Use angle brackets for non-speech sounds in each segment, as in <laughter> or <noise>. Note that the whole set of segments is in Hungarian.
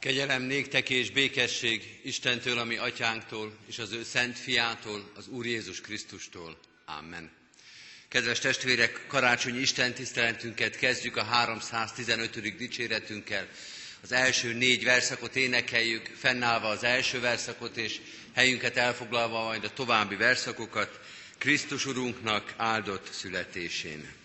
Kegyelem néktek és békesség Istentől, ami atyánktól, és az ő szent fiától, az Úr Jézus Krisztustól. Amen. Kedves testvérek, karácsonyi Isten tiszteletünket kezdjük a 315. dicséretünkkel. Az első négy verszakot énekeljük, fennállva az első verszakot, és helyünket elfoglalva majd a további verszakokat, Krisztus Urunknak áldott születésén.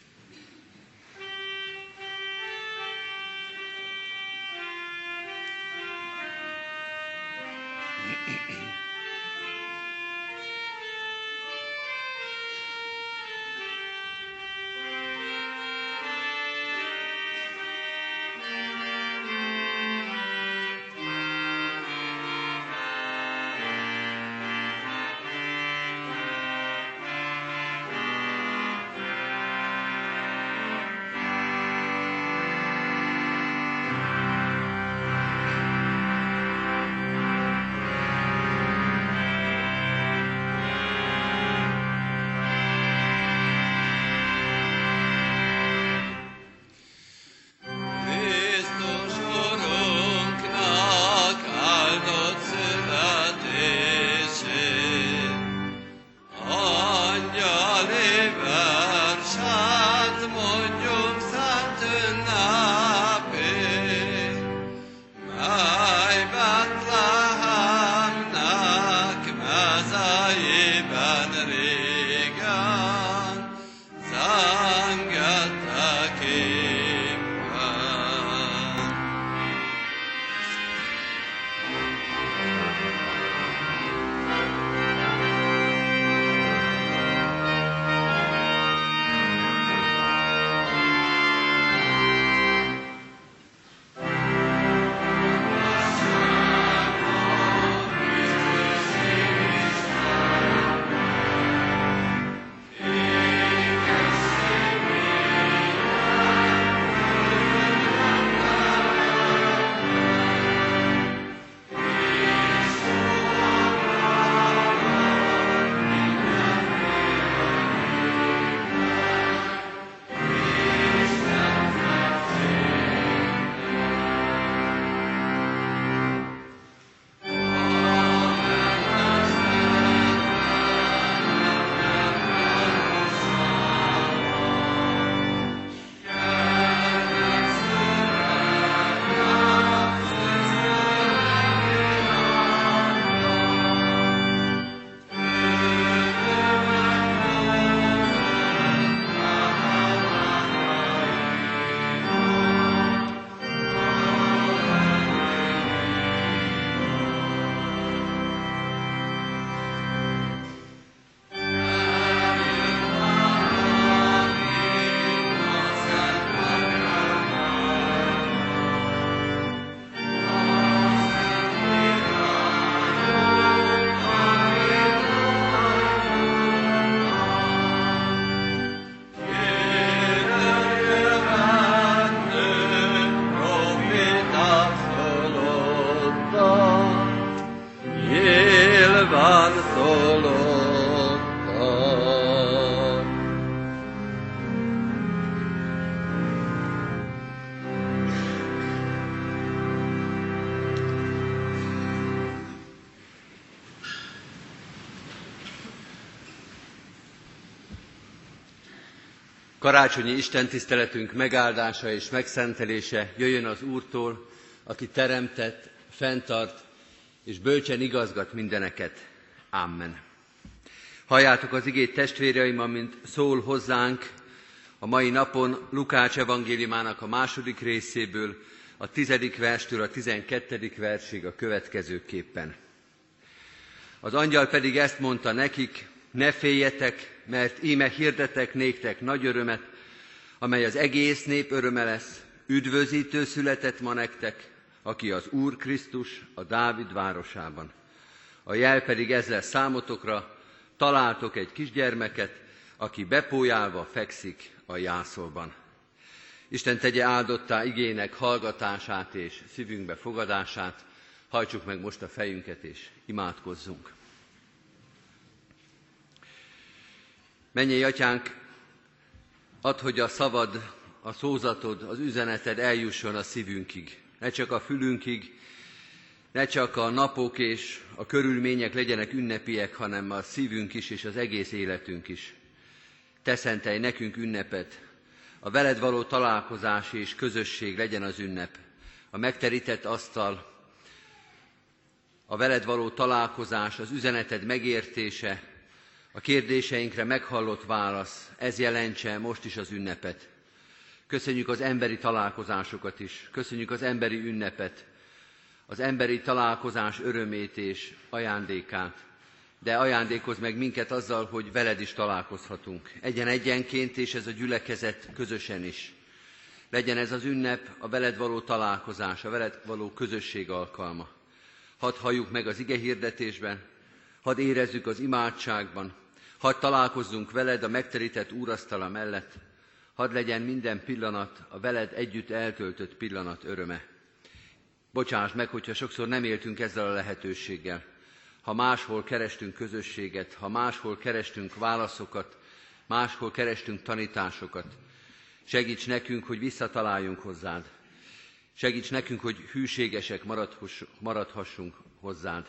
Isaiah. Karácsonyi istentiszteletünk megáldása és megszentelése jöjjön az Úrtól, aki teremtett, fenntart és bölcsen igazgat mindeneket. Amen. Halljátok az igét testvéreim, amint szól hozzánk a mai napon Lukács evangéliumának a második részéből, a tizedik verstől a tizenkettedik versig a következőképpen. Az angyal pedig ezt mondta nekik, ne féljetek, mert íme hirdetek néktek nagy örömet, amely az egész nép öröme lesz. Üdvözítő született ma nektek, aki az Úr Krisztus a Dávid városában. A jel pedig ezzel számotokra, találtok egy kisgyermeket, aki bepójálva fekszik a jászolban. Isten tegye áldottá igének hallgatását és szívünkbe fogadását, hajtsuk meg most a fejünket és imádkozzunk. Mennyi atyánk, add, hogy a szavad, a szózatod, az üzeneted eljusson a szívünkig, ne csak a fülünkig, Ne csak a napok és a körülmények legyenek ünnepiek, hanem a szívünk is és az egész életünk is. Te szentelj nekünk ünnepet, a veled való találkozás és közösség legyen az ünnep. A megterített asztal, a veled való találkozás, az üzeneted megértése, a kérdéseinkre meghallott válasz, ez jelentse most is az ünnepet. Köszönjük az emberi találkozásokat is, köszönjük az emberi ünnepet, az emberi találkozás örömét és ajándékát. De ajándékoz meg minket azzal, hogy veled is találkozhatunk. Egyen-egyenként, és ez a gyülekezet közösen is. Legyen ez az ünnep a veled való találkozás, a veled való közösség alkalma. Hadd halljuk meg az ige hirdetésben, hadd érezzük az imádságban, hadd találkozzunk veled a megterített úrasztala mellett, hadd legyen minden pillanat a veled együtt eltöltött pillanat öröme. Bocsáss meg, hogyha sokszor nem éltünk ezzel a lehetőséggel. Ha máshol kerestünk közösséget, ha máshol kerestünk válaszokat, máshol kerestünk tanításokat, segíts nekünk, hogy visszataláljunk hozzád. Segíts nekünk, hogy hűségesek maradhassunk hozzád.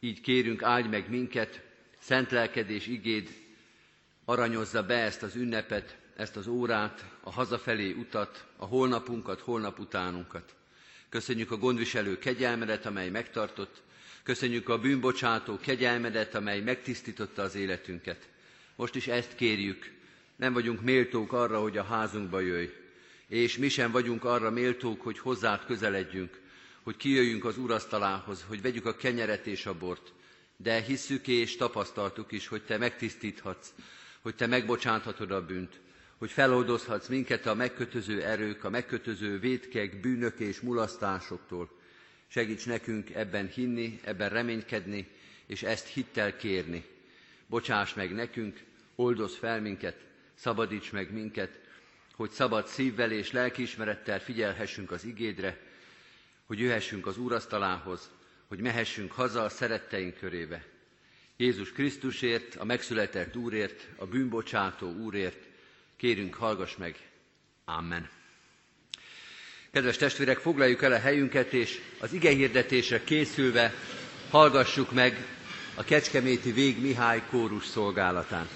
Így kérünk, áldj meg minket, szent lelkedés igéd aranyozza be ezt az ünnepet, ezt az órát, a hazafelé utat, a holnapunkat, holnap utánunkat. Köszönjük a gondviselő kegyelmedet, amely megtartott, köszönjük a bűnbocsátó kegyelmedet, amely megtisztította az életünket. Most is ezt kérjük, nem vagyunk méltók arra, hogy a házunkba jöjj, és mi sem vagyunk arra méltók, hogy hozzád közeledjünk, hogy kijöjjünk az urasztalához, hogy vegyük a kenyeret és a bort, de hisszük és tapasztaltuk is, hogy te megtisztíthatsz, hogy te megbocsáthatod a bűnt, hogy feloldozhatsz minket a megkötöző erők, a megkötöző vétkek, bűnök és mulasztásoktól. Segíts nekünk ebben hinni, ebben reménykedni, és ezt hittel kérni. Bocsáss meg nekünk, oldoz fel minket, szabadíts meg minket, hogy szabad szívvel és lelkiismerettel figyelhessünk az igédre, hogy jöhessünk az úrasztalához, hogy mehessünk haza a szeretteink körébe. Jézus Krisztusért, a megszületett Úrért, a bűnbocsátó Úrért, Kérünk, hallgass meg. Amen. Kedves testvérek, foglaljuk el a helyünket, és az hirdetésre készülve hallgassuk meg a Kecskeméti Vég Mihály kórus szolgálatán.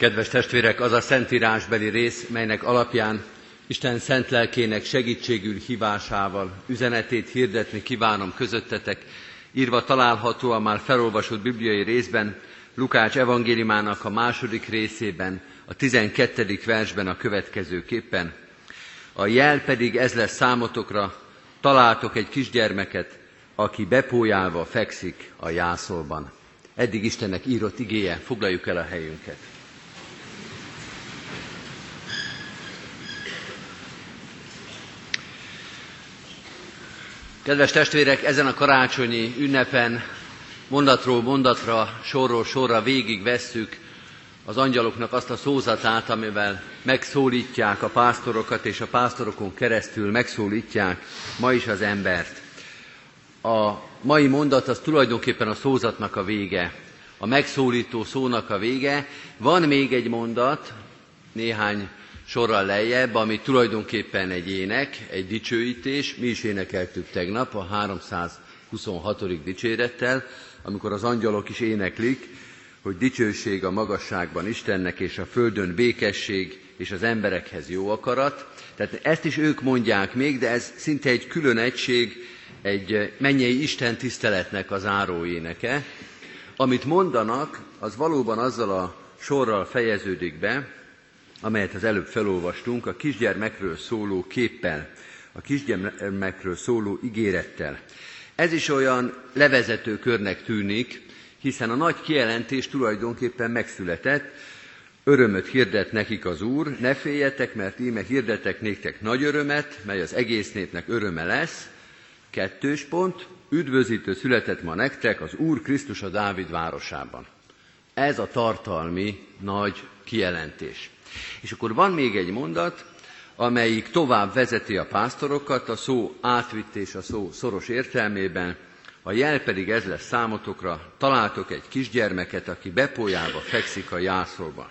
Kedves testvérek, az a szentírásbeli rész, melynek alapján Isten szent lelkének segítségül hívásával üzenetét hirdetni kívánom közöttetek, írva található a már felolvasott bibliai részben, Lukács evangéliumának a második részében, a 12. versben a következőképpen. A jel pedig ez lesz számotokra, találtok egy kisgyermeket, aki bepójálva fekszik a jászolban. Eddig Istennek írott igéje, foglaljuk el a helyünket. Kedves testvérek, ezen a karácsonyi ünnepen mondatról mondatra, sorról sorra végig vesszük az angyaloknak azt a szózatát, amivel megszólítják a pásztorokat, és a pásztorokon keresztül megszólítják ma is az embert. A mai mondat az tulajdonképpen a szózatnak a vége, a megszólító szónak a vége. Van még egy mondat, néhány sorral lejjebb, ami tulajdonképpen egy ének, egy dicsőítés. Mi is énekeltük tegnap a 326. dicsérettel, amikor az angyalok is éneklik, hogy dicsőség a magasságban Istennek, és a földön békesség, és az emberekhez jó akarat. Tehát ezt is ők mondják még, de ez szinte egy külön egység, egy mennyei Isten tiszteletnek az áróéneke. Amit mondanak, az valóban azzal a sorral fejeződik be, amelyet az előbb felolvastunk, a kisgyermekről szóló képpel, a kisgyermekről szóló ígérettel. Ez is olyan levezető körnek tűnik, hiszen a nagy kijelentés tulajdonképpen megszületett, örömöt hirdet nekik az Úr, ne féljetek, mert íme hirdetek néktek nagy örömet, mely az egész népnek öröme lesz. Kettős pont, üdvözítő született ma nektek az Úr Krisztus a Dávid városában. Ez a tartalmi nagy kijelentés. És akkor van még egy mondat, amelyik tovább vezeti a pásztorokat, a szó átvitt és a szó szoros értelmében, a jel pedig ez lesz számotokra, találtok egy kisgyermeket, aki bepójába fekszik a jászolba.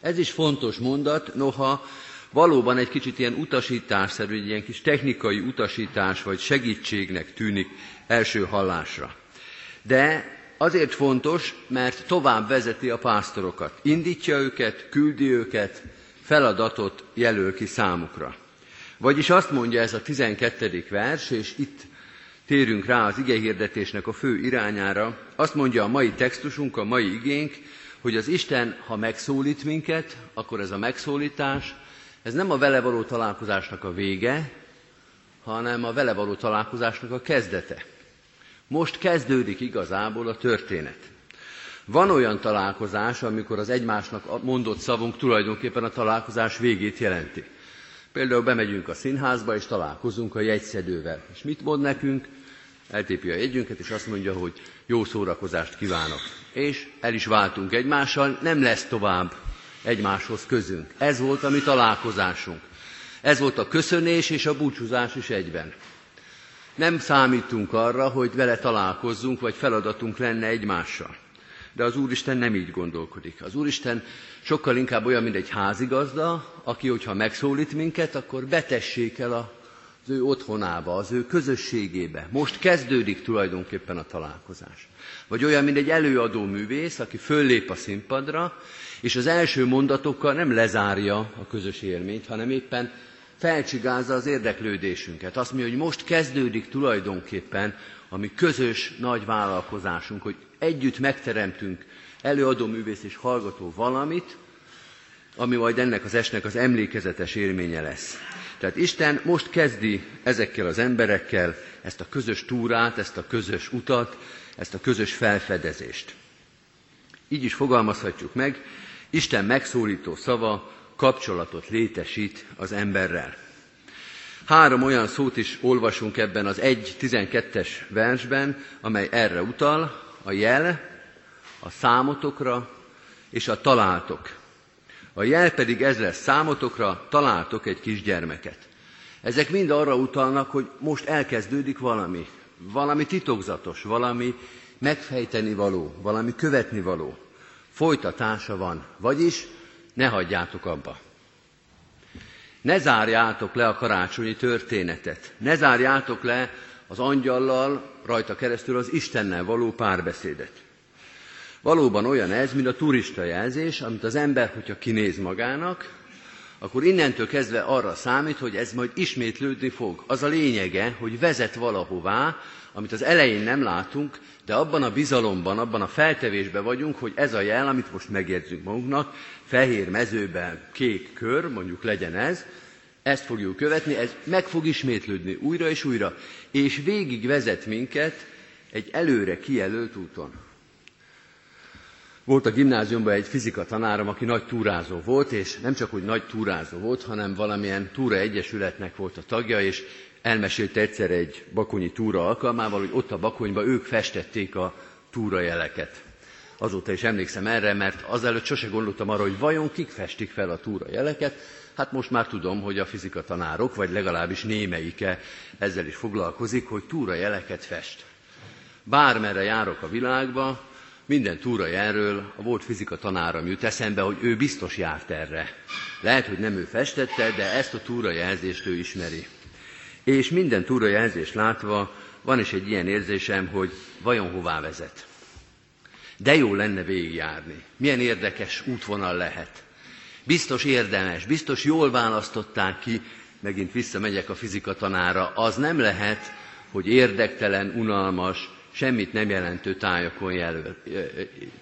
Ez is fontos mondat, noha valóban egy kicsit ilyen utasításszerű, egy ilyen kis technikai utasítás vagy segítségnek tűnik első hallásra. De azért fontos, mert tovább vezeti a pásztorokat, indítja őket, küldi őket, feladatot jelöl ki számukra. Vagyis azt mondja ez a 12. vers, és itt térünk rá az igehirdetésnek a fő irányára, azt mondja a mai textusunk, a mai igénk, hogy az Isten, ha megszólít minket, akkor ez a megszólítás, ez nem a vele való találkozásnak a vége, hanem a vele való találkozásnak a kezdete. Most kezdődik igazából a történet. Van olyan találkozás, amikor az egymásnak mondott szavunk tulajdonképpen a találkozás végét jelenti. Például bemegyünk a színházba, és találkozunk a jegyszedővel. És mit mond nekünk? Eltépi a jegyünket, és azt mondja, hogy jó szórakozást kívánok. És el is váltunk egymással, nem lesz tovább egymáshoz közünk. Ez volt a mi találkozásunk. Ez volt a köszönés és a búcsúzás is egyben. Nem számítunk arra, hogy vele találkozzunk, vagy feladatunk lenne egymással. De az Úristen nem így gondolkodik. Az Úristen sokkal inkább olyan, mint egy házigazda, aki, hogyha megszólít minket, akkor betessék el az ő otthonába, az ő közösségébe. Most kezdődik tulajdonképpen a találkozás. Vagy olyan, mint egy előadó művész, aki föllép a színpadra, és az első mondatokkal nem lezárja a közös élményt, hanem éppen felcsigázza az érdeklődésünket. Azt mondja, hogy most kezdődik tulajdonképpen a mi közös nagy vállalkozásunk, hogy együtt megteremtünk előadó művész és hallgató valamit, ami majd ennek az esnek az emlékezetes élménye lesz. Tehát Isten most kezdi ezekkel az emberekkel ezt a közös túrát, ezt a közös utat, ezt a közös felfedezést. Így is fogalmazhatjuk meg, Isten megszólító szava kapcsolatot létesít az emberrel. Három olyan szót is olvasunk ebben az 1.12-es versben, amely erre utal, a jel, a számotokra és a találtok. A jel pedig ez lesz számotokra, találtok egy kisgyermeket. Ezek mind arra utalnak, hogy most elkezdődik valami, valami titokzatos, valami megfejteni való, valami követni való. Folytatása van, vagyis ne hagyjátok abba. Ne zárjátok le a karácsonyi történetet. Ne zárjátok le az angyallal, rajta keresztül az Istennel való párbeszédet. Valóban olyan ez, mint a turista jelzés, amit az ember, hogyha kinéz magának, akkor innentől kezdve arra számít, hogy ez majd ismétlődni fog. Az a lényege, hogy vezet valahová, amit az elején nem látunk, de abban a bizalomban, abban a feltevésben vagyunk, hogy ez a jel, amit most megérzünk magunknak, fehér mezőben kék kör, mondjuk legyen ez, ezt fogjuk követni, ez meg fog ismétlődni újra és újra, és végig vezet minket egy előre kijelölt úton. Volt a gimnáziumban egy fizika tanárom, aki nagy túrázó volt, és nem csak, hogy nagy túrázó volt, hanem valamilyen túra egyesületnek volt a tagja, és elmesélte egyszer egy bakonyi túra alkalmával, hogy ott a bakonyba ők festették a túrajeleket. Azóta is emlékszem erre, mert azelőtt sose gondoltam arra, hogy vajon kik festik fel a túrajeleket. Hát most már tudom, hogy a fizika tanárok, vagy legalábbis némelyike ezzel is foglalkozik, hogy túrajeleket fest. Bármerre járok a világba, minden túrajelről a volt fizika tanára jut eszembe, hogy ő biztos járt erre. Lehet, hogy nem ő festette, de ezt a túrajelzést ő ismeri. És minden túrajelzést látva van is egy ilyen érzésem, hogy vajon hová vezet. De jó lenne végigjárni. Milyen érdekes útvonal lehet. Biztos érdemes, biztos jól választották ki, megint visszamegyek a fizika tanára, az nem lehet, hogy érdektelen, unalmas, semmit nem jelentő tájakon, jelöl,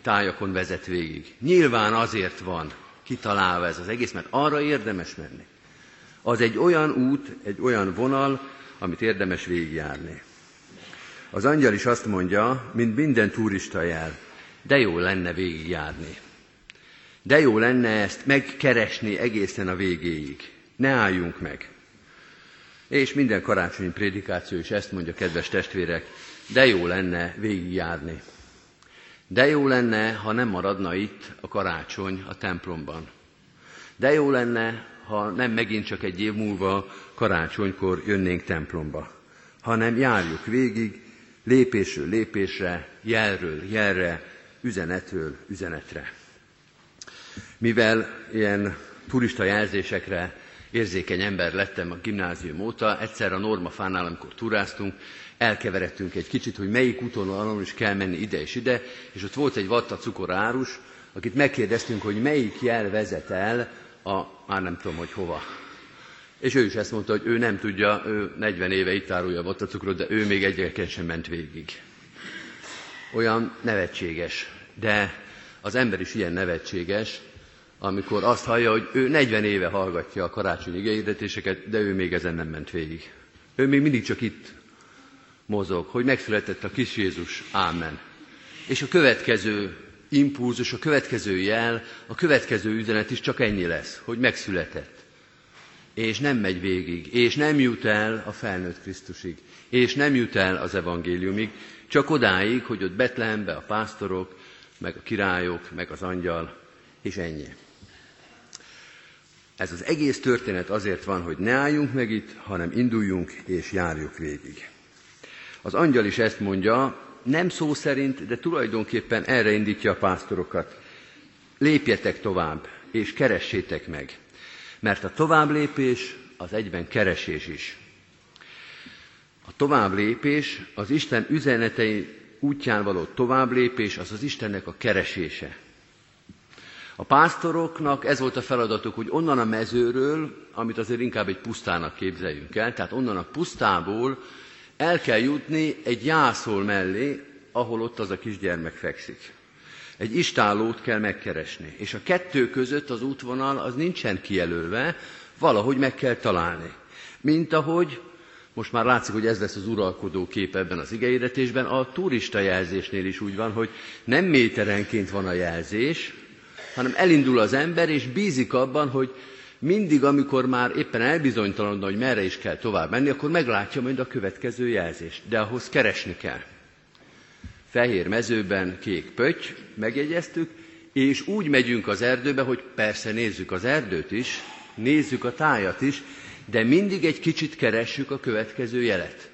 tájakon vezet végig. Nyilván azért van kitalálva ez az egész, mert arra érdemes menni. Az egy olyan út, egy olyan vonal, amit érdemes végigjárni. Az angyal is azt mondja, mint minden turista jel, de jó lenne végigjárni. De jó lenne ezt megkeresni egészen a végéig. Ne álljunk meg. És minden karácsonyi prédikáció is ezt mondja, kedves testvérek, de jó lenne végigjárni. De jó lenne, ha nem maradna itt a karácsony a templomban. De jó lenne, ha nem megint csak egy év múlva karácsonykor jönnénk templomba, hanem járjuk végig, lépésről lépésre, jelről jelre, üzenetről üzenetre. Mivel ilyen turista jelzésekre érzékeny ember lettem a gimnázium óta, egyszer a Normafánál, amikor turáztunk, elkeveredtünk egy kicsit, hogy melyik úton is kell menni ide és ide, és ott volt egy vatta cukorárus, akit megkérdeztünk, hogy melyik jel vezet el a, már nem tudom, hogy hova. És ő is ezt mondta, hogy ő nem tudja, ő 40 éve itt árulja a vattacukrot, de ő még egyébként sem ment végig. Olyan nevetséges, de az ember is ilyen nevetséges, amikor azt hallja, hogy ő 40 éve hallgatja a karácsonyi igényedetéseket, de ő még ezen nem ment végig. Ő még mindig csak itt mozog, hogy megszületett a kis Jézus, ámen. És a következő impulzus, a következő jel, a következő üzenet is csak ennyi lesz, hogy megszületett. És nem megy végig, és nem jut el a felnőtt Krisztusig, és nem jut el az evangéliumig, csak odáig, hogy ott Betlehembe a pásztorok, meg a királyok, meg az angyal, és ennyi. Ez az egész történet azért van, hogy ne álljunk meg itt, hanem induljunk és járjuk végig. Az angyal is ezt mondja, nem szó szerint, de tulajdonképpen erre indítja a pásztorokat. Lépjetek tovább, és keressétek meg. Mert a tovább lépés az egyben keresés is. A tovább lépés, az Isten üzenetei útján való tovább lépés, az az Istennek a keresése. A pásztoroknak ez volt a feladatuk, hogy onnan a mezőről, amit azért inkább egy pusztának képzeljünk el, tehát onnan a pusztából el kell jutni egy jászol mellé, ahol ott az a kisgyermek fekszik. Egy istálót kell megkeresni, és a kettő között az útvonal az nincsen kijelölve, valahogy meg kell találni. Mint ahogy, most már látszik, hogy ez lesz az uralkodó kép ebben az igeiretésben, a turista jelzésnél is úgy van, hogy nem méterenként van a jelzés, hanem elindul az ember, és bízik abban, hogy mindig, amikor már éppen elbizonytalan, hogy merre is kell tovább menni, akkor meglátja majd a következő jelzést. De ahhoz keresni kell. Fehér mezőben kék pötty, megjegyeztük, és úgy megyünk az erdőbe, hogy persze nézzük az erdőt is, nézzük a tájat is, de mindig egy kicsit keressük a következő jelet.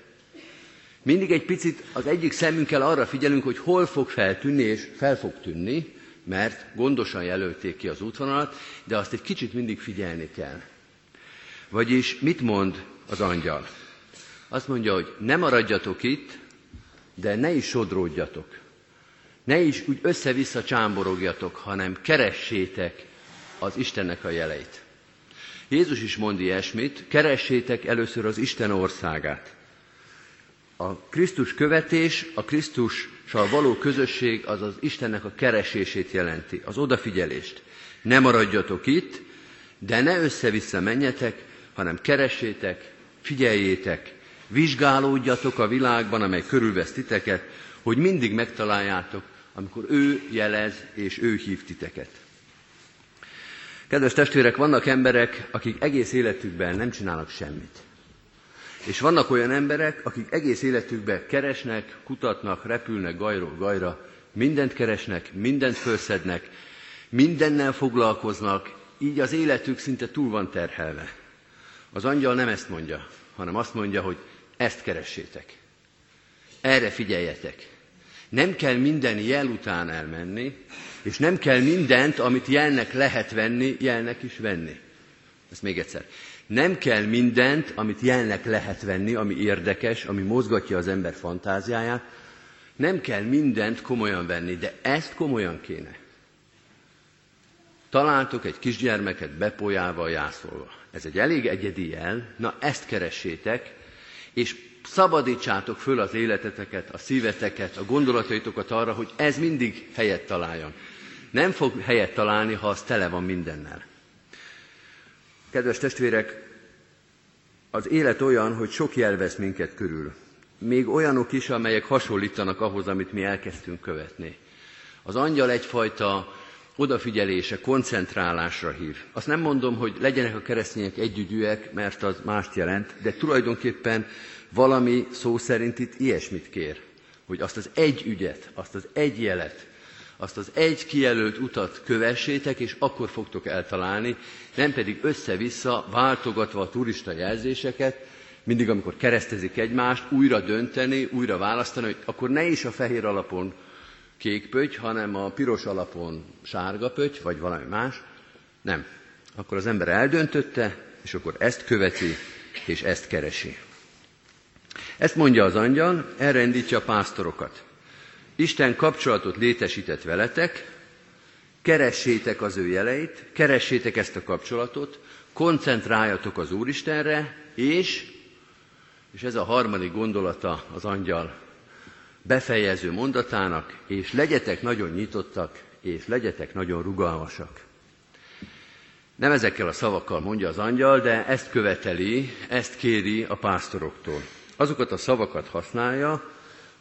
Mindig egy picit az egyik szemünkkel arra figyelünk, hogy hol fog feltűnni, és fel fog tűnni, mert gondosan jelölték ki az útvonalat, de azt egy kicsit mindig figyelni kell. Vagyis mit mond az angyal? Azt mondja, hogy ne maradjatok itt, de ne is sodródjatok. Ne is úgy össze-vissza csámborogjatok, hanem keressétek az Istennek a jeleit. Jézus is mond ilyesmit, keressétek először az Isten országát. A Krisztus követés, a Krisztussal való közösség az az Istennek a keresését jelenti, az odafigyelést. Ne maradjatok itt, de ne össze-vissza menjetek, hanem keressétek, figyeljétek, vizsgálódjatok a világban, amely körülvesz titeket, hogy mindig megtaláljátok, amikor ő jelez és ő hív titeket. Kedves testvérek, vannak emberek, akik egész életükben nem csinálnak semmit. És vannak olyan emberek, akik egész életükben keresnek, kutatnak, repülnek gajról gajra, mindent keresnek, mindent felszednek, mindennel foglalkoznak, így az életük szinte túl van terhelve. Az angyal nem ezt mondja, hanem azt mondja, hogy ezt keressétek. Erre figyeljetek. Nem kell minden jel után elmenni, és nem kell mindent, amit jelnek lehet venni, jelnek is venni. Ezt még egyszer. Nem kell mindent, amit jelnek lehet venni, ami érdekes, ami mozgatja az ember fantáziáját, nem kell mindent komolyan venni, de ezt komolyan kéne. Találtok egy kisgyermeket bepolyálva, jászolva. Ez egy elég egyedi jel, na ezt keressétek, és szabadítsátok föl az életeteket, a szíveteket, a gondolataitokat arra, hogy ez mindig helyet találjon. Nem fog helyet találni, ha az tele van mindennel. Kedves testvérek, az élet olyan, hogy sok jel vesz minket körül. Még olyanok is, amelyek hasonlítanak ahhoz, amit mi elkezdtünk követni. Az angyal egyfajta odafigyelése, koncentrálásra hív. Azt nem mondom, hogy legyenek a keresztények együgyűek, mert az mást jelent, de tulajdonképpen valami szó szerint itt ilyesmit kér, hogy azt az egy ügyet, azt az egy jelet, azt az egy kijelölt utat kövessétek, és akkor fogtok eltalálni, nem pedig össze-vissza váltogatva a turista jelzéseket, mindig amikor keresztezik egymást, újra dönteni, újra választani, hogy akkor ne is a fehér alapon kék pöty, hanem a piros alapon sárga pöty, vagy valami más. Nem. Akkor az ember eldöntötte, és akkor ezt követi, és ezt keresi. Ezt mondja az angyal, erre indítja a pásztorokat. Isten kapcsolatot létesített veletek, keressétek az ő jeleit, keressétek ezt a kapcsolatot, koncentráljatok az Úristenre, és, és ez a harmadik gondolata az angyal befejező mondatának, és legyetek nagyon nyitottak, és legyetek nagyon rugalmasak. Nem ezekkel a szavakkal mondja az angyal, de ezt követeli, ezt kéri a pásztoroktól. Azokat a szavakat használja,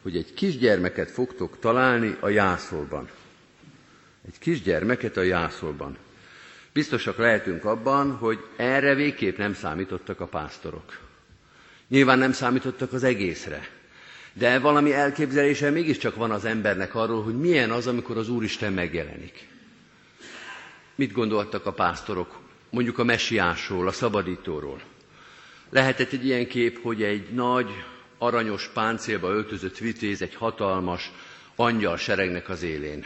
hogy egy kisgyermeket fogtok találni a jászolban. Egy kisgyermeket a jászolban. Biztosak lehetünk abban, hogy erre végképp nem számítottak a pásztorok. Nyilván nem számítottak az egészre. De valami elképzelése mégiscsak van az embernek arról, hogy milyen az, amikor az Úristen megjelenik. Mit gondoltak a pásztorok, mondjuk a messiásról, a szabadítóról? Lehetett egy ilyen kép, hogy egy nagy, aranyos páncélba öltözött vitéz egy hatalmas angyal seregnek az élén.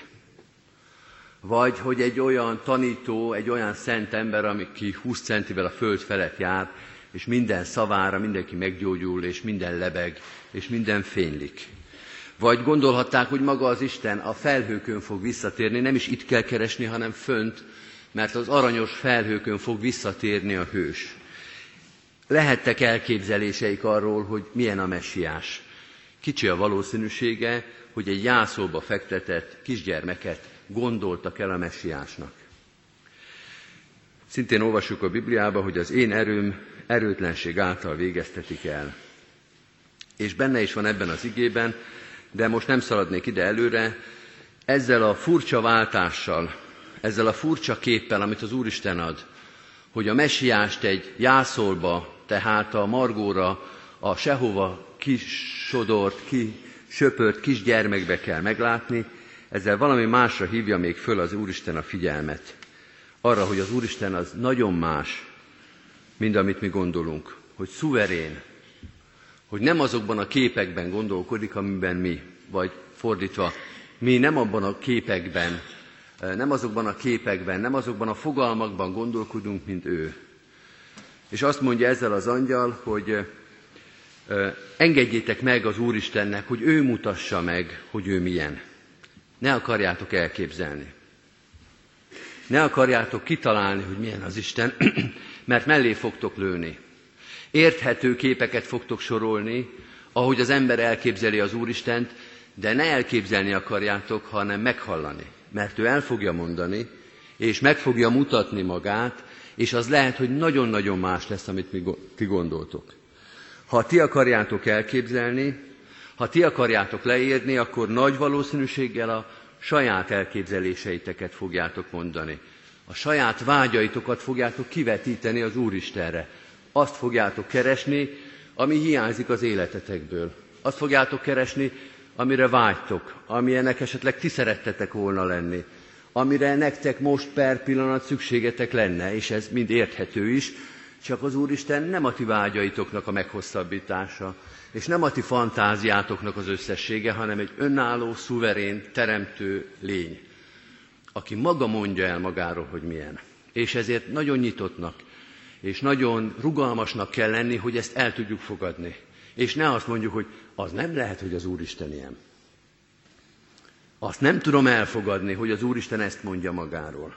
Vagy hogy egy olyan tanító, egy olyan szent ember, aki 20 centivel a föld felett jár, és minden szavára mindenki meggyógyul, és minden lebeg, és minden fénylik. Vagy gondolhatták, hogy maga az Isten a felhőkön fog visszatérni, nem is itt kell keresni, hanem fönt, mert az aranyos felhőkön fog visszatérni a hős. Lehettek elképzeléseik arról, hogy milyen a messiás. Kicsi a valószínűsége, hogy egy jászóba fektetett kisgyermeket gondoltak el a messiásnak. Szintén olvassuk a Bibliába, hogy az én erőm erőtlenség által végeztetik el. És benne is van ebben az igében, de most nem szaladnék ide előre, ezzel a furcsa váltással, ezzel a furcsa képpel, amit az Úristen ad, hogy a messiást egy jászolba, tehát a margóra, a sehova kisodort, kisöpört kisgyermekbe kell meglátni, ezzel valami másra hívja még föl az Úristen a figyelmet. Arra, hogy az Úristen az nagyon más, mint amit mi gondolunk. Hogy szuverén, hogy nem azokban a képekben gondolkodik, amiben mi, vagy fordítva, mi nem abban a képekben, eh, nem azokban a képekben, nem azokban a fogalmakban gondolkodunk, mint ő. És azt mondja ezzel az angyal, hogy engedjétek meg az Úristennek, hogy ő mutassa meg, hogy ő milyen. Ne akarjátok elképzelni. Ne akarjátok kitalálni, hogy milyen az Isten, <clears throat> mert mellé fogtok lőni. Érthető képeket fogtok sorolni, ahogy az ember elképzeli az Úristent, de ne elképzelni akarjátok, hanem meghallani. Mert ő el fogja mondani, és meg fogja mutatni magát, és az lehet, hogy nagyon-nagyon más lesz, amit mi, ti gondoltok. Ha ti akarjátok elképzelni, ha ti akarjátok leírni, akkor nagy valószínűséggel a saját elképzeléseiteket fogjátok mondani. A saját vágyaitokat fogjátok kivetíteni az Úristenre. Azt fogjátok keresni, ami hiányzik az életetekből. Azt fogjátok keresni, amire vágytok, amilyenek esetleg ti szerettetek volna lenni, amire nektek most per pillanat szükségetek lenne, és ez mind érthető is, csak az Úristen nem a ti vágyaitoknak a meghosszabbítása, és nem a ti fantáziátoknak az összessége, hanem egy önálló, szuverén, teremtő lény, aki maga mondja el magáról, hogy milyen. És ezért nagyon nyitottnak, és nagyon rugalmasnak kell lenni, hogy ezt el tudjuk fogadni. És ne azt mondjuk, hogy az nem lehet, hogy az Úristen ilyen. Azt nem tudom elfogadni, hogy az Úristen ezt mondja magáról.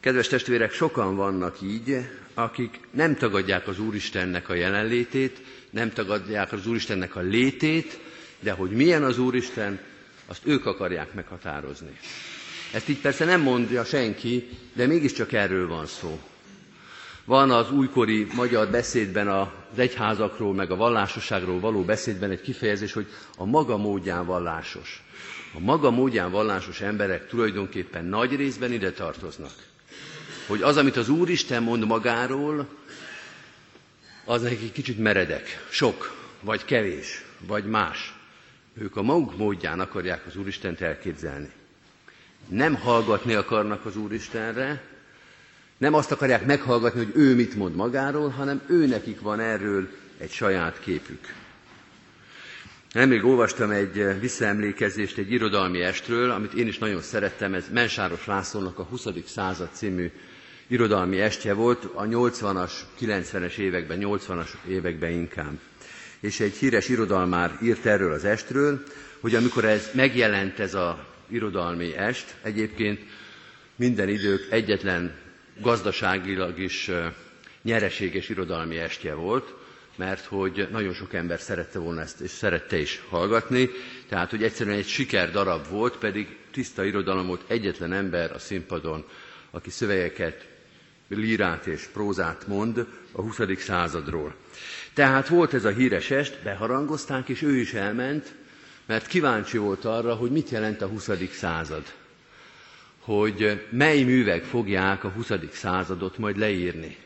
Kedves testvérek, sokan vannak így, akik nem tagadják az Úristennek a jelenlétét, nem tagadják az Úristennek a létét, de hogy milyen az Úristen, azt ők akarják meghatározni. Ezt így persze nem mondja senki, de mégiscsak erről van szó. Van az újkori magyar beszédben az egyházakról, meg a vallásosságról való beszédben egy kifejezés, hogy a maga módján vallásos. A maga módján vallásos emberek tulajdonképpen nagy részben ide tartoznak. Hogy az, amit az Úristen mond magáról, az neki kicsit meredek, sok, vagy kevés, vagy más. Ők a maguk módján akarják az Úristent elképzelni. Nem hallgatni akarnak az Úristenre, nem azt akarják meghallgatni, hogy ő mit mond magáról, hanem ő nekik van erről egy saját képük. Nemrég olvastam egy visszaemlékezést egy irodalmi estről, amit én is nagyon szerettem, ez Mensáros Lászlónak a 20. század című irodalmi estje volt, a 80-as, 90-es években, 80-as években inkább. És egy híres irodalmár írt erről az estről, hogy amikor ez megjelent ez a irodalmi est, egyébként minden idők egyetlen gazdaságilag is nyereséges irodalmi estje volt, mert hogy nagyon sok ember szerette volna ezt, és szerette is hallgatni, tehát hogy egyszerűen egy siker darab volt, pedig tiszta irodalom volt egyetlen ember a színpadon, aki szövegeket, lírát és prózát mond a 20. századról. Tehát volt ez a híres est, beharangozták, és ő is elment, mert kíváncsi volt arra, hogy mit jelent a 20. század hogy mely művek fogják a 20. századot majd leírni.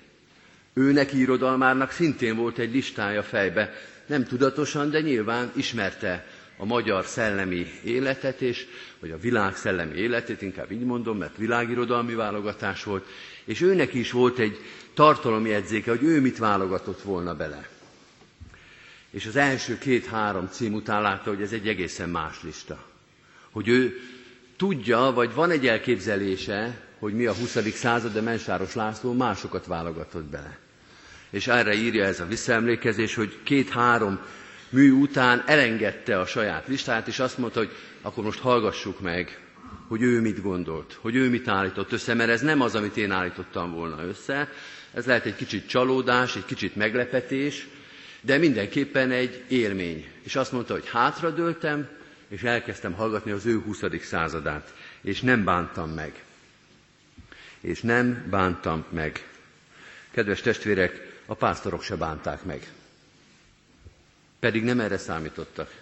Őnek irodalmárnak szintén volt egy listája fejbe, nem tudatosan, de nyilván ismerte a magyar szellemi életet, és, vagy a világ szellemi életét, inkább így mondom, mert világirodalmi válogatás volt, és őnek is volt egy tartalomjegyzéke, hogy ő mit válogatott volna bele. És az első két-három cím után látta, hogy ez egy egészen más lista. Hogy ő tudja, vagy van egy elképzelése, hogy mi a 20. század, de Mensáros László másokat válogatott bele. És erre írja ez a visszaemlékezés, hogy két-három mű után elengedte a saját listáját, és azt mondta, hogy akkor most hallgassuk meg, hogy ő mit gondolt, hogy ő mit állított össze, mert ez nem az, amit én állítottam volna össze. Ez lehet egy kicsit csalódás, egy kicsit meglepetés, de mindenképpen egy élmény. És azt mondta, hogy hátradőltem, és elkezdtem hallgatni az ő 20. századát, és nem bántam meg. És nem bántam meg. Kedves testvérek, a pásztorok se bánták meg. Pedig nem erre számítottak.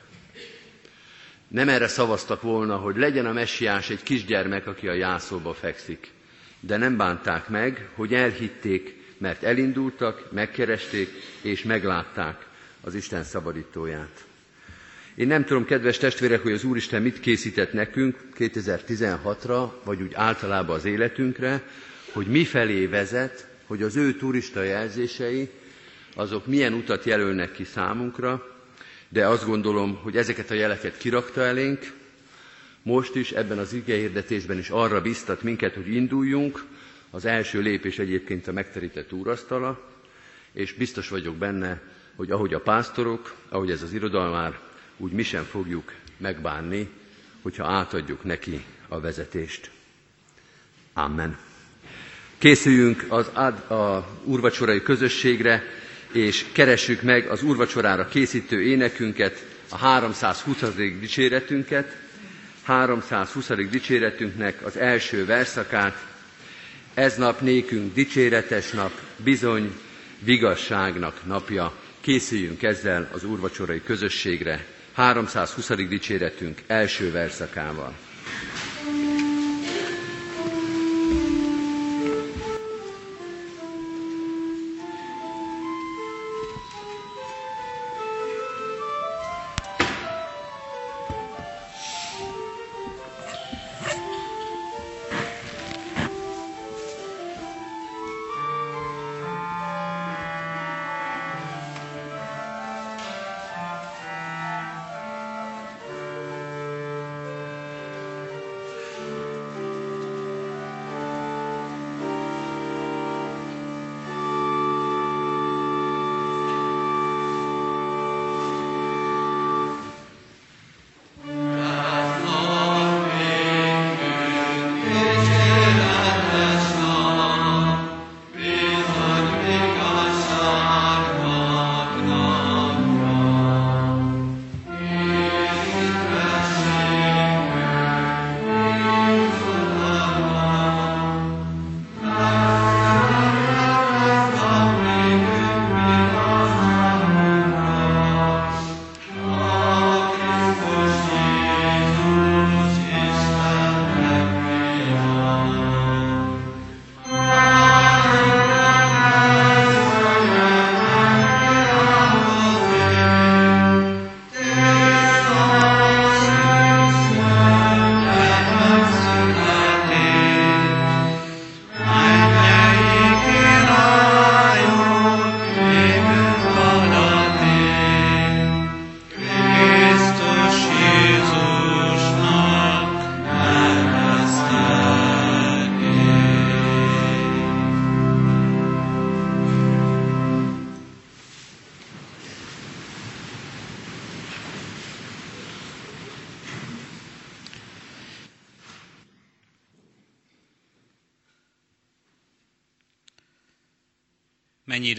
Nem erre szavaztak volna, hogy legyen a messiás egy kisgyermek, aki a jászóba fekszik. De nem bánták meg, hogy elhitték, mert elindultak, megkeresték és meglátták az Isten szabadítóját. Én nem tudom, kedves testvérek, hogy az Úristen mit készített nekünk 2016-ra, vagy úgy általában az életünkre, hogy mi felé vezet, hogy az ő turista jelzései, azok milyen utat jelölnek ki számunkra, de azt gondolom, hogy ezeket a jeleket kirakta elénk, most is ebben az igehirdetésben is arra biztat minket, hogy induljunk, az első lépés egyébként a megterített úrasztala, és biztos vagyok benne, hogy ahogy a pásztorok, ahogy ez az irodalmár úgy mi sem fogjuk megbánni hogyha átadjuk neki a vezetést. Amen. Készüljünk az ad, a úrvacsorai közösségre, és keressük meg az úrvacsorára készítő énekünket, a 320. dicséretünket, 320. dicséretünknek az első verszakát, ez nap nékünk dicséretes nap, bizony vigasságnak napja. Készüljünk ezzel az úrvacsorai közösségre, 320. dicséretünk első verszakával.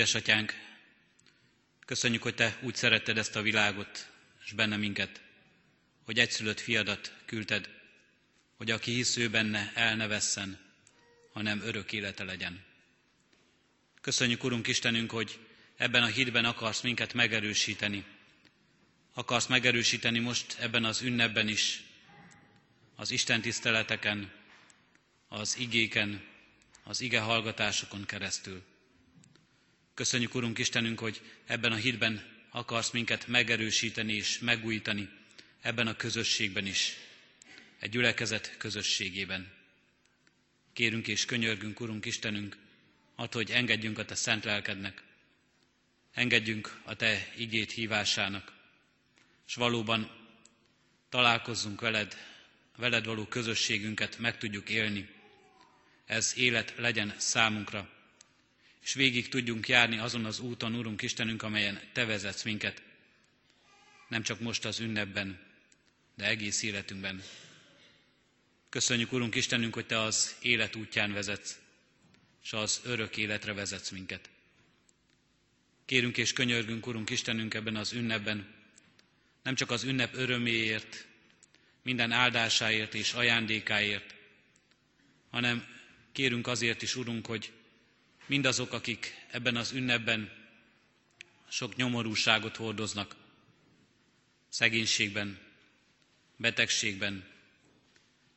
Édesatyánk, köszönjük, hogy Te úgy szeretted ezt a világot, és benne minket, hogy egyszülött fiadat küldted, hogy aki hisz ő benne, el ne vesszen, hanem örök élete legyen. Köszönjük, Urunk Istenünk, hogy ebben a hitben akarsz minket megerősíteni. Akarsz megerősíteni most ebben az ünnepben is, az Isten tiszteleteken, az igéken, az ige hallgatásokon keresztül. Köszönjük, Urunk Istenünk, hogy ebben a hitben akarsz minket megerősíteni és megújítani, ebben a közösségben is, egy gyülekezet közösségében. Kérünk és könyörgünk, Urunk Istenünk, attól, hogy engedjünk a Te szent lelkednek, engedjünk a Te igét hívásának, és valóban találkozzunk veled, veled való közösségünket meg tudjuk élni. Ez élet legyen számunkra, és végig tudjunk járni azon az úton, Urunk Istenünk, amelyen Te vezetsz minket. Nem csak most az ünnepben, de egész életünkben. Köszönjük, Urunk Istenünk, hogy Te az élet útján vezetsz, és az örök életre vezetsz minket. Kérünk és könyörgünk, Urunk Istenünk, ebben az ünnepben, nem csak az ünnep öröméért, minden áldásáért és ajándékáért, hanem kérünk azért is, Urunk, hogy mindazok, akik ebben az ünnepben sok nyomorúságot hordoznak, szegénységben, betegségben,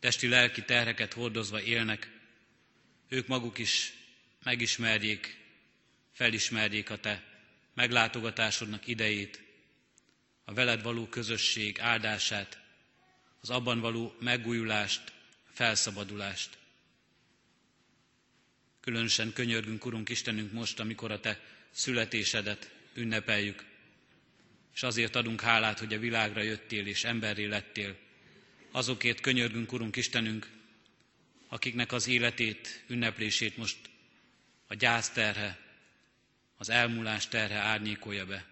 testi-lelki terheket hordozva élnek, ők maguk is megismerjék, felismerjék a Te meglátogatásodnak idejét, a veled való közösség áldását, az abban való megújulást, felszabadulást. Különösen könyörgünk, Urunk Istenünk, most, amikor a Te születésedet ünnepeljük, és azért adunk hálát, hogy a világra jöttél és emberré lettél. Azokért könyörgünk, Urunk Istenünk, akiknek az életét, ünneplését most a gyász terhe, az elmúlás terhe árnyékolja be.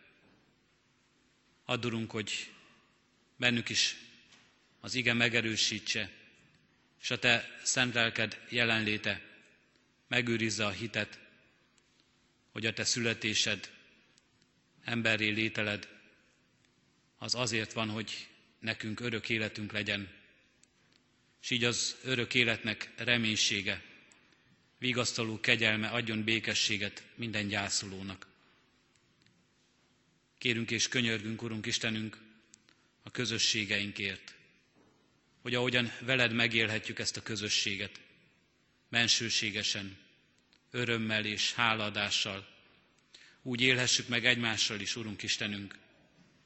Add, hogy bennük is az ige megerősítse, és a te szent lelked jelenléte megőrizze a hitet, hogy a te születésed, emberré lételed, az azért van, hogy nekünk örök életünk legyen, és így az örök életnek reménysége, vigasztaló kegyelme adjon békességet minden gyászolónak. Kérünk és könyörgünk, Urunk Istenünk, a közösségeinkért, hogy ahogyan veled megélhetjük ezt a közösséget, mensőségesen, örömmel és hálaadással, úgy élhessük meg egymással is, Urunk Istenünk,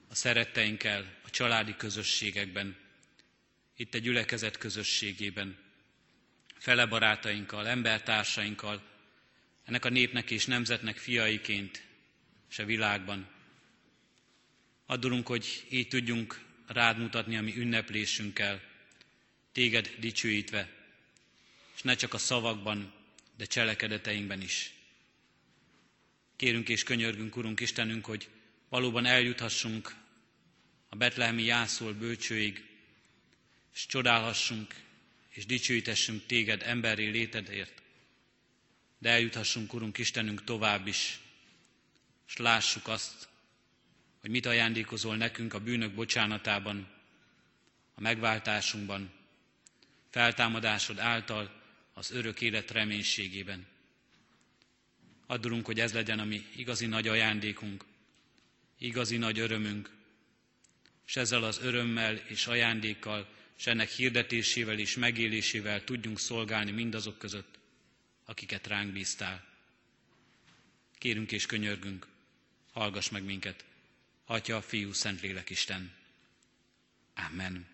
a szeretteinkkel, a családi közösségekben, itt egy gyülekezet közösségében, fele barátainkkal, embertársainkkal, ennek a népnek és nemzetnek fiaiként és a világban. Addulunk, hogy így tudjunk rád mutatni a mi ünneplésünkkel, téged dicsőítve, ne csak a szavakban, de cselekedeteinkben is. Kérünk és könyörgünk, Urunk Istenünk, hogy valóban eljuthassunk a betlehemi jászol bölcsőig, és csodálhassunk és dicsőítessünk téged emberi létedért, de eljuthassunk, Urunk Istenünk, tovább is, és lássuk azt, hogy mit ajándékozol nekünk a bűnök bocsánatában, a megváltásunkban, feltámadásod által az örök élet reménységében. Addulunk, hogy ez legyen a mi igazi nagy ajándékunk, igazi nagy örömünk, és ezzel az örömmel és ajándékkal, és ennek hirdetésével és megélésével tudjunk szolgálni mindazok között, akiket ránk bíztál. Kérünk és könyörgünk, hallgass meg minket, Atya, Fiú, Szentlélek Isten. Amen.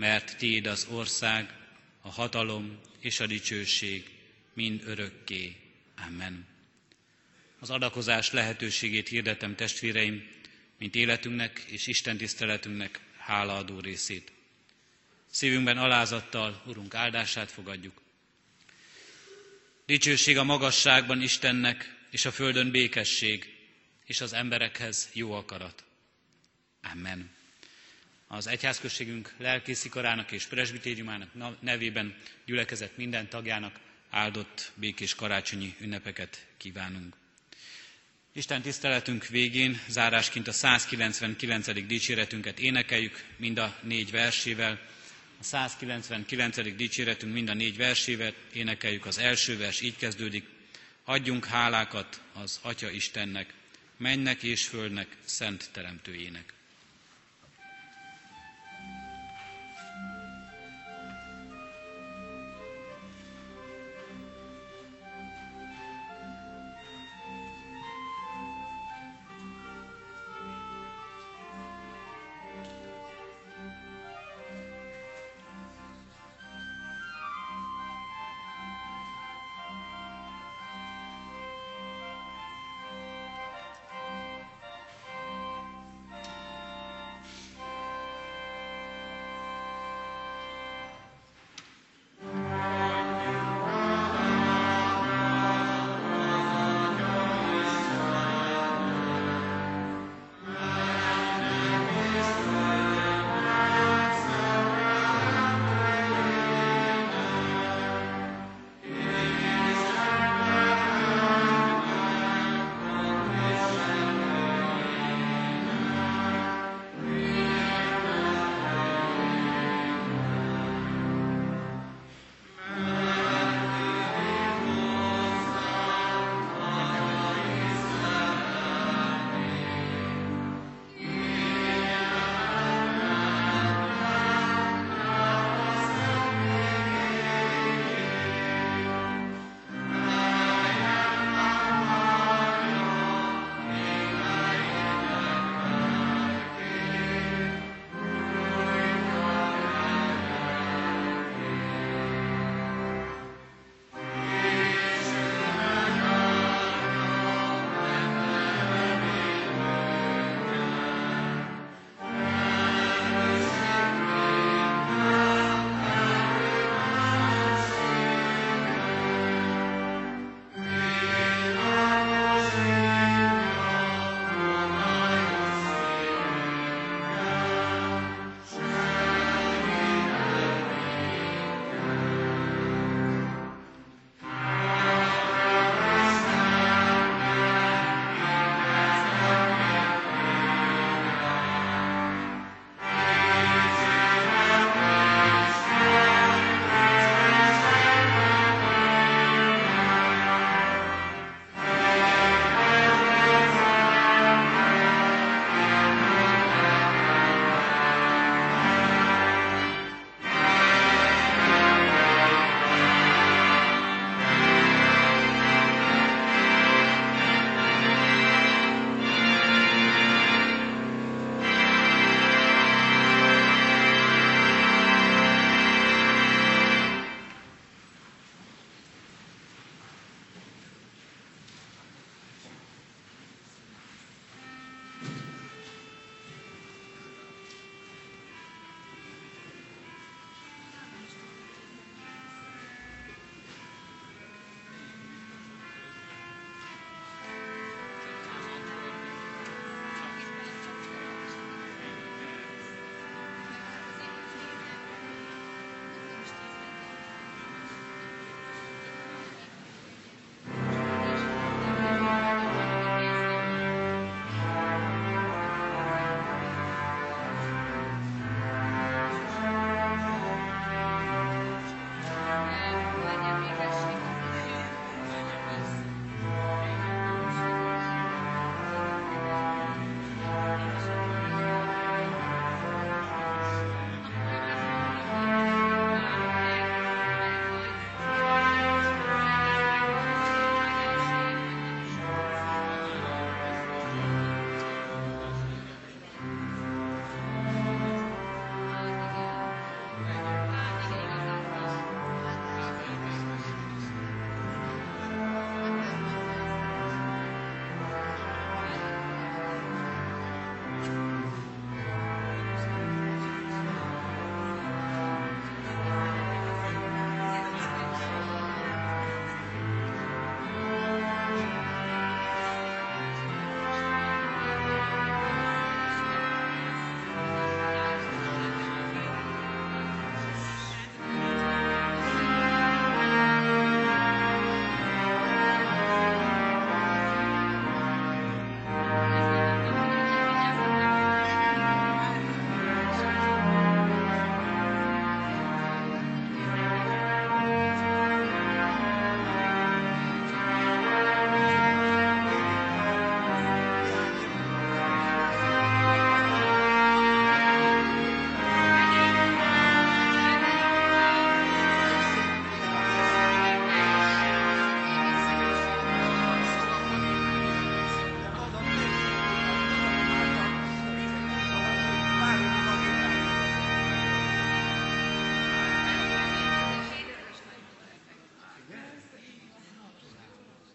mert Tiéd az ország, a hatalom és a dicsőség mind örökké. Amen. Az adakozás lehetőségét hirdetem testvéreim, mint életünknek és Isten tiszteletünknek hálaadó részét. Szívünkben alázattal Urunk áldását fogadjuk. Dicsőség a magasságban Istennek, és a földön békesség, és az emberekhez jó akarat. Amen. Az egyházközségünk lelkészikarának és presbitériumának nevében gyülekezet minden tagjának áldott békés karácsonyi ünnepeket kívánunk. Isten tiszteletünk végén zárásként a 199. dicséretünket énekeljük mind a négy versével. A 199. dicséretünk mind a négy versével énekeljük. Az első vers így kezdődik. Adjunk hálákat az Atya Istennek, mennek és földnek, szent teremtőjének.